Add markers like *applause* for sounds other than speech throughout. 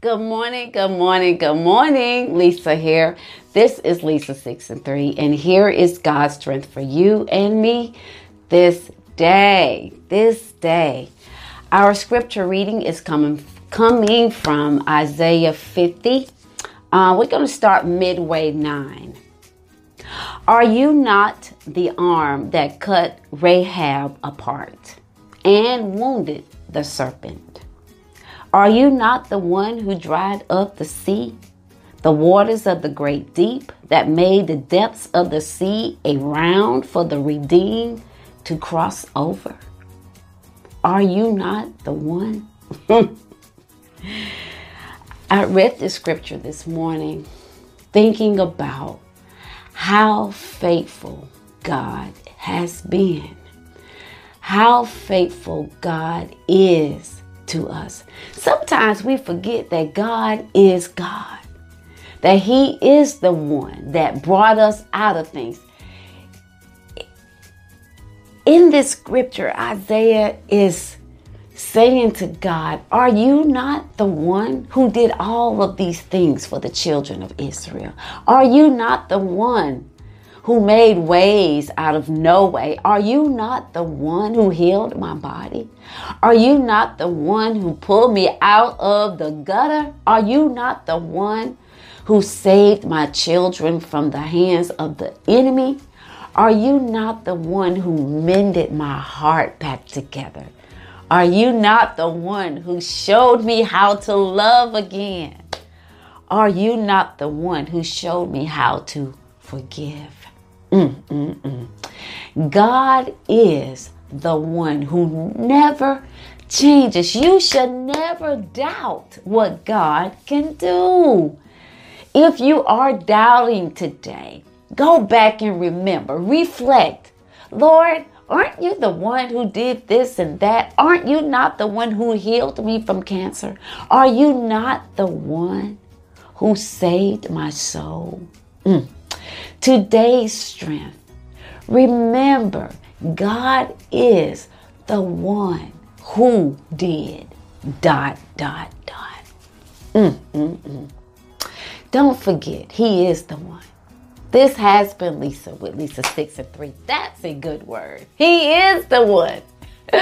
Good morning, good morning, good morning. Lisa here. This is Lisa 6 and 3, and here is God's strength for you and me this day. This day. Our scripture reading is coming coming from Isaiah 50. Uh, we're going to start midway 9. Are you not the arm that cut Rahab apart and wounded the serpent? Are you not the one who dried up the sea, the waters of the great deep, that made the depths of the sea a round for the redeemed to cross over? Are you not the one? *laughs* I read this scripture this morning thinking about how faithful God has been, how faithful God is to us. Sometimes we forget that God is God, that He is the one that brought us out of things. In this scripture, Isaiah is saying to God, Are you not the one who did all of these things for the children of Israel? Are you not the one who made ways out of no way? Are you not the one who healed my body? Are you not the one who pulled me out of the gutter? Are you not the one who saved my children from the hands of the enemy? Are you not the one who mended my heart back together? Are you not the one who showed me how to love again? Are you not the one who showed me how to forgive? Mm, mm, mm. God is the one who never changes. You should never doubt what God can do. If you are doubting today, go back and remember, reflect. Lord, Aren't you the one who did this and that? Aren't you not the one who healed me from cancer? Are you not the one who saved my soul? Mm. Today's strength. Remember, God is the one who did dot, dot, dot. Mm, mm, mm. Don't forget, He is the one this has been Lisa with Lisa 6 and 3. That's a good word. He is the one *laughs*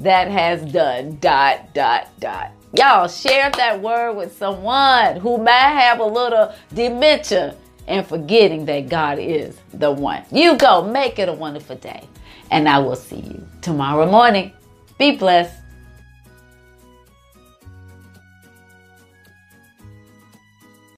that has done dot, dot, dot. Y'all share that word with someone who might have a little dementia and forgetting that God is the one. You go, make it a wonderful day. And I will see you tomorrow morning. Be blessed.